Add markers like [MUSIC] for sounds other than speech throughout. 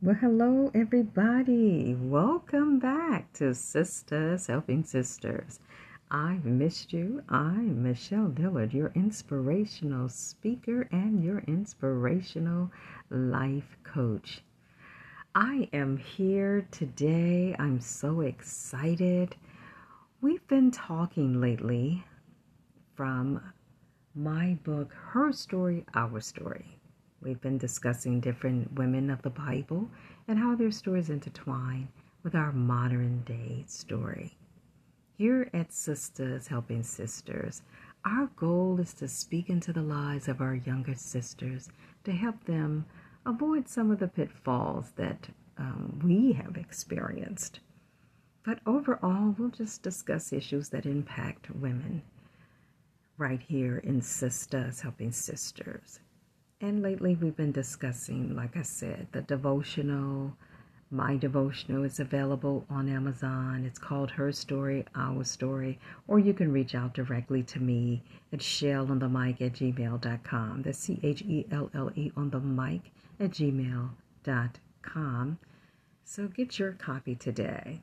Well, hello, everybody. Welcome back to Sisters Helping Sisters. I've missed you. I'm Michelle Dillard, your inspirational speaker and your inspirational life coach. I am here today. I'm so excited. We've been talking lately from my book, Her Story, Our Story. We've been discussing different women of the Bible and how their stories intertwine with our modern day story. Here at Sisters Helping Sisters, our goal is to speak into the lives of our younger sisters to help them avoid some of the pitfalls that um, we have experienced. But overall, we'll just discuss issues that impact women right here in Sisters Helping Sisters. And lately we've been discussing, like I said, the devotional. My devotional is available on Amazon. It's called Her Story, Our Story. Or you can reach out directly to me at chelleonthemic at gmail.com. That's C H E L L E on the mic at gmail.com. So get your copy today.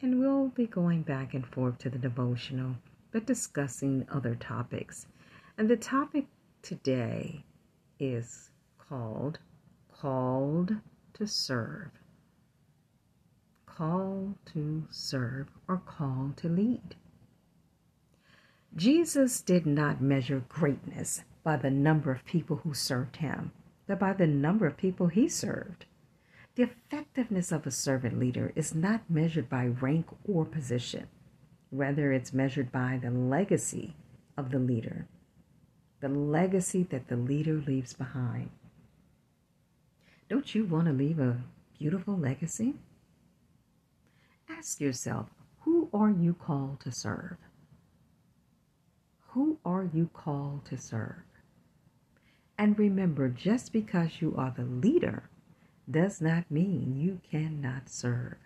And we'll be going back and forth to the devotional, but discussing other topics. And the topic today is called called to serve. Call to serve or call to lead. Jesus did not measure greatness by the number of people who served him, but by the number of people he served. The effectiveness of a servant leader is not measured by rank or position. Rather, it's measured by the legacy of the leader the legacy that the leader leaves behind. Don't you want to leave a beautiful legacy? Ask yourself, who are you called to serve? Who are you called to serve? And remember, just because you are the leader does not mean you cannot serve.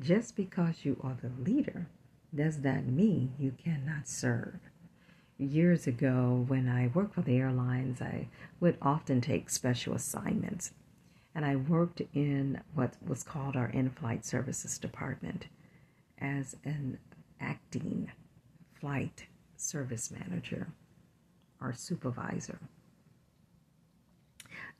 Just because you are the leader does not mean you cannot serve years ago when I worked for the airlines, I would often take special assignments. And I worked in what was called our in flight services department as an acting flight service manager or supervisor.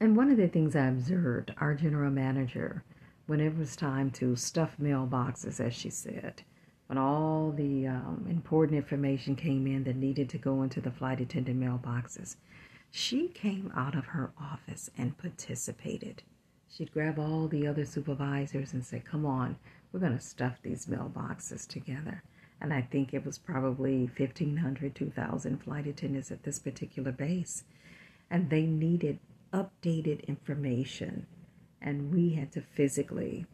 And one of the things I observed, our general manager, whenever it was time to stuff mailboxes, as she said, when all the um, important information came in that needed to go into the flight attendant mailboxes, she came out of her office and participated. She'd grab all the other supervisors and say, Come on, we're going to stuff these mailboxes together. And I think it was probably 1,500, 2,000 flight attendants at this particular base. And they needed updated information. And we had to physically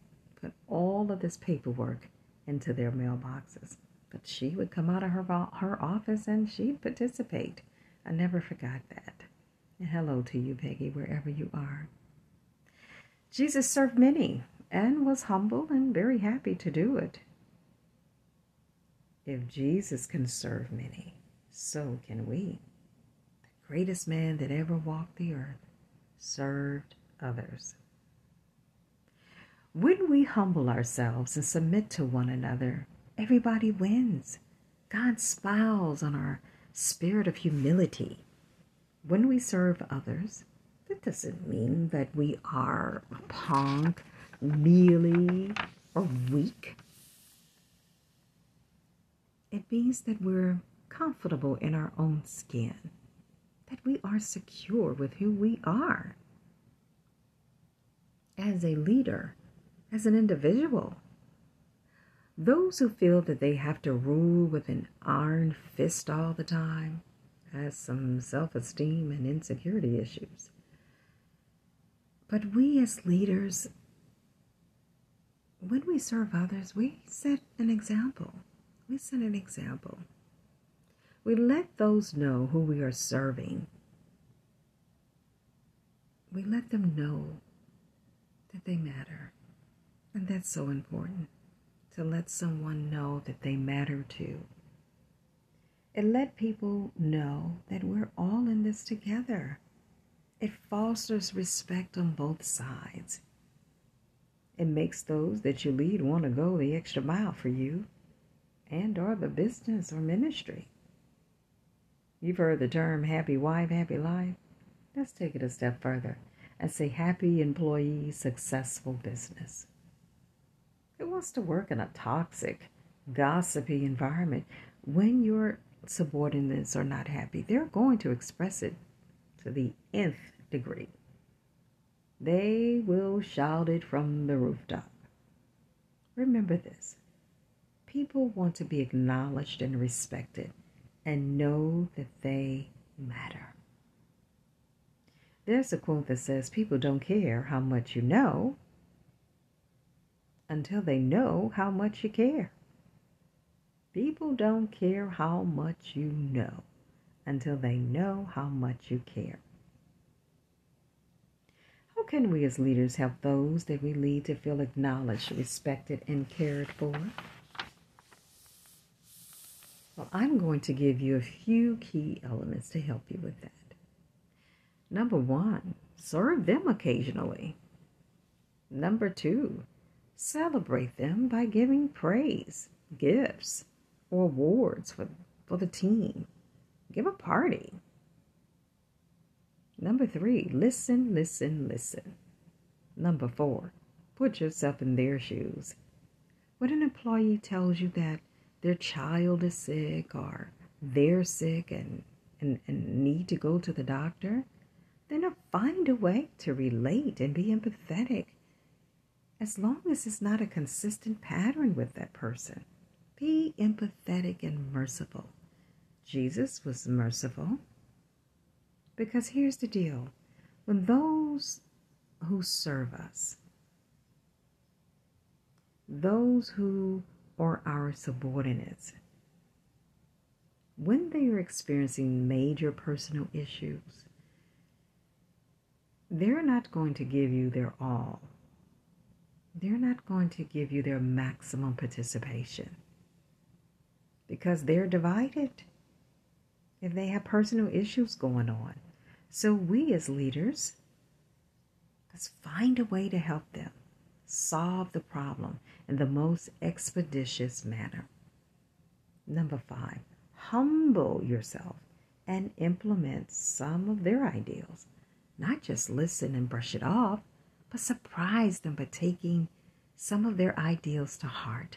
put all of this paperwork into their mailboxes. But she would come out of her, her office and she'd participate. I never forgot that. And hello to you, Peggy, wherever you are. Jesus served many and was humble and very happy to do it. If Jesus can serve many, so can we. The greatest man that ever walked the earth served others. When we humble ourselves and submit to one another, everybody wins. God smiles on our spirit of humility. When we serve others, that doesn't mean that we are a punk, mealy, or weak. It means that we're comfortable in our own skin, that we are secure with who we are. As a leader, as an individual. Those who feel that they have to rule with an iron fist all the time has some self esteem and insecurity issues. But we as leaders, when we serve others, we set an example. We set an example. We let those know who we are serving. We let them know that they matter. And that's so important to let someone know that they matter too. And let people know that we're all in this together. It fosters respect on both sides. It makes those that you lead want to go the extra mile for you and or the business or ministry. You've heard the term happy wife, happy life. Let's take it a step further and say happy employee, successful business. Who wants to work in a toxic, gossipy environment when your subordinates are not happy? They're going to express it to the nth degree. They will shout it from the rooftop. Remember this people want to be acknowledged and respected and know that they matter. There's a quote that says, People don't care how much you know until they know how much you care. People don't care how much you know until they know how much you care. How can we as leaders help those that we lead to feel acknowledged, respected, and cared for? Well, I'm going to give you a few key elements to help you with that. Number one, serve them occasionally. Number two, celebrate them by giving praise, gifts, or awards for, for the team. Give a party. Number three, listen, listen, listen. Number four, put yourself in their shoes. When an employee tells you that their child is sick or they're sick and, and, and need to go to the doctor, then find a way to relate and be empathetic. As long as it's not a consistent pattern with that person, be empathetic and merciful. Jesus was merciful. Because here's the deal when those who serve us, those who are our subordinates, when they are experiencing major personal issues, they're not going to give you their all. They're not going to give you their maximum participation because they're divided if they have personal issues going on. So, we as leaders, let's find a way to help them solve the problem in the most expeditious manner. Number five, humble yourself and implement some of their ideals not just listen and brush it off, but surprise them by taking some of their ideals to heart.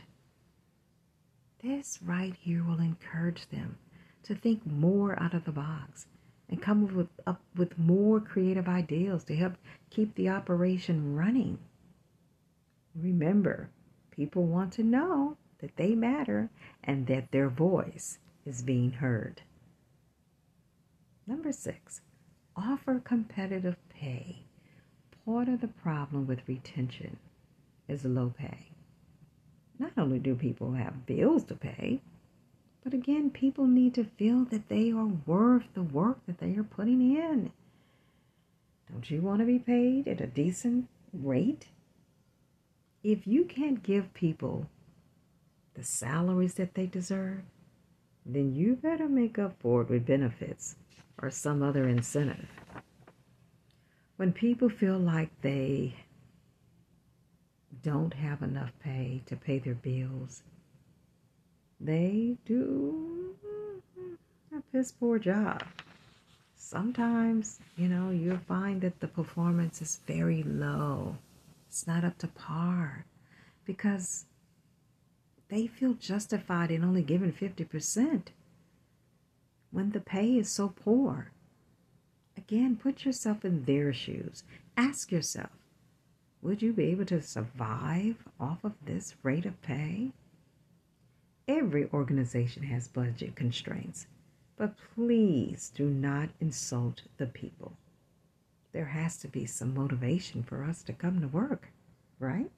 This right here will encourage them to think more out of the box and come up with, up with more creative ideas to help keep the operation running. Remember, people want to know that they matter and that their voice is being heard. Number six, offer competitive pay. Part of the problem with retention is low pay. Not only do people have bills to pay, but again, people need to feel that they are worth the work that they are putting in. Don't you want to be paid at a decent rate? If you can't give people the salaries that they deserve, then you better make up for it with benefits or some other incentive. When people feel like they don't have enough pay to pay their bills, they do a piss poor job. Sometimes, you know, you'll find that the performance is very low. It's not up to par because they feel justified in only giving 50% when the pay is so poor? Again, put yourself in their shoes. Ask yourself, would you be able to survive off of this rate of pay? Every organization has budget constraints, but please do not insult the people. There has to be some motivation for us to come to work, right?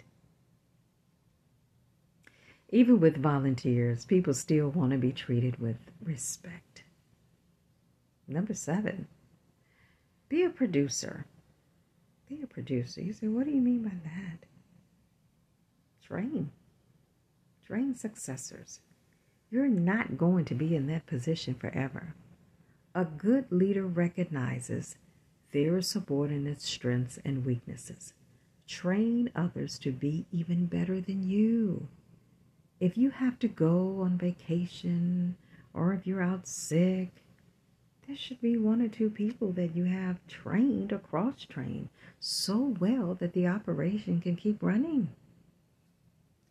Even with volunteers, people still want to be treated with respect. Number seven, be a producer. Be a producer. You say, what do you mean by that? Train. Train successors. You're not going to be in that position forever. A good leader recognizes their subordinates' strengths and weaknesses, Train others to be even better than you. If you have to go on vacation or if you're out sick, there should be one or two people that you have trained or cross trained so well that the operation can keep running.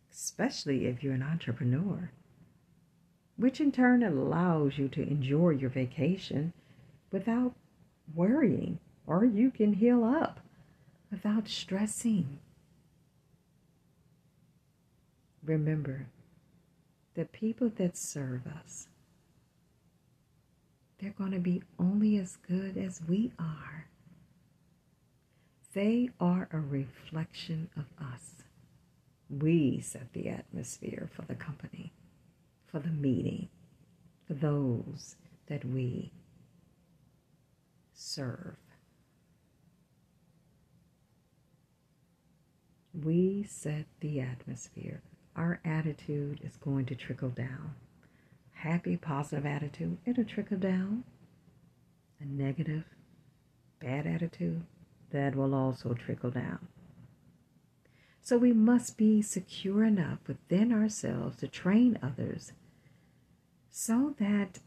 Especially if you're an entrepreneur, which in turn allows you to enjoy your vacation without worrying, or you can heal up without stressing. Remember, the people that serve us, they're going to be only as good as we are. They are a reflection of us. We set the atmosphere for the company, for the meeting, for those that we serve. We set the atmosphere. Our attitude is going to trickle down. Happy, positive attitude, it'll trickle down. A negative, bad attitude, that will also trickle down. So we must be secure enough within ourselves to train others so that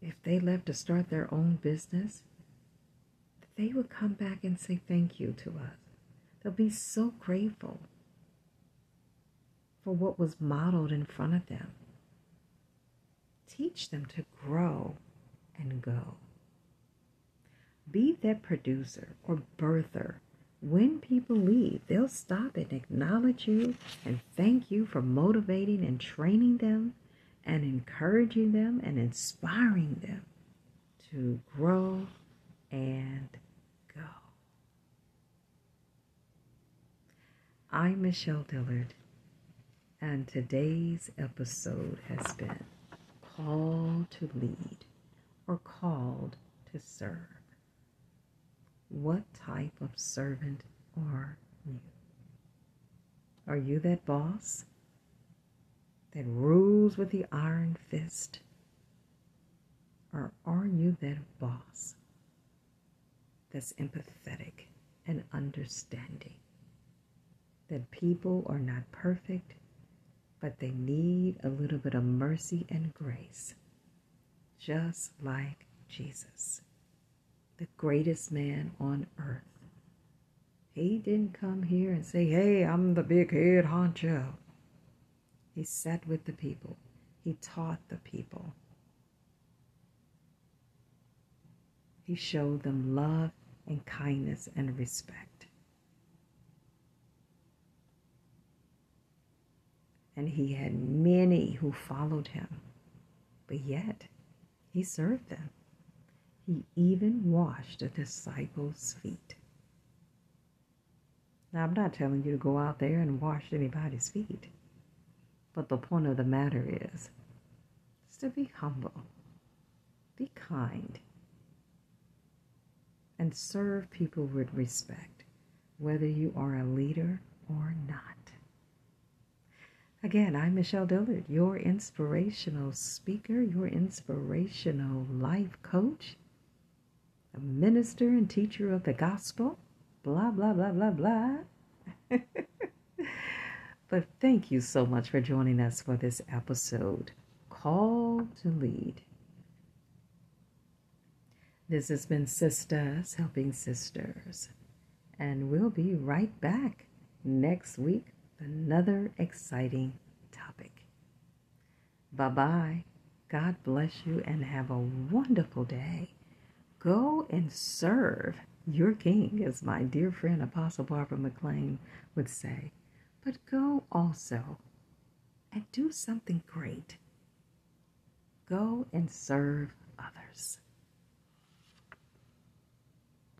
if they left to start their own business, they would come back and say thank you to us. They'll be so grateful for what was modeled in front of them. Teach them to grow and go. Be that producer or birther. When people leave, they'll stop and acknowledge you and thank you for motivating and training them and encouraging them and inspiring them to grow and go. I'm Michelle Dillard, and today's episode has been Called to Lead or Called to Serve. What type of servant are you? Are you that boss? that rules with the iron fist? Or are you that boss that's empathetic and understanding? That people are not perfect, but they need a little bit of mercy and grace, just like Jesus, the greatest man on earth. He didn't come here and say, Hey, I'm the big head honcho. He sat with the people. He taught the people. He showed them love and kindness and respect. And he had many who followed him, but yet he served them. He even washed the disciples' feet. Now, I'm not telling you to go out there and wash anybody's feet. But the point of the matter is, is to be humble, be kind, and serve people with respect, whether you are a leader or not. Again, I'm Michelle Dillard, your inspirational speaker, your inspirational life coach, a minister and teacher of the gospel, blah, blah, blah, blah, blah. [LAUGHS] But thank you so much for joining us for this episode, Call to Lead. This has been Sisters Helping Sisters, and we'll be right back next week another exciting topic. Bye bye. God bless you and have a wonderful day. Go and serve your King, as my dear friend Apostle Barbara McLean would say but go also and do something great. Go and serve others.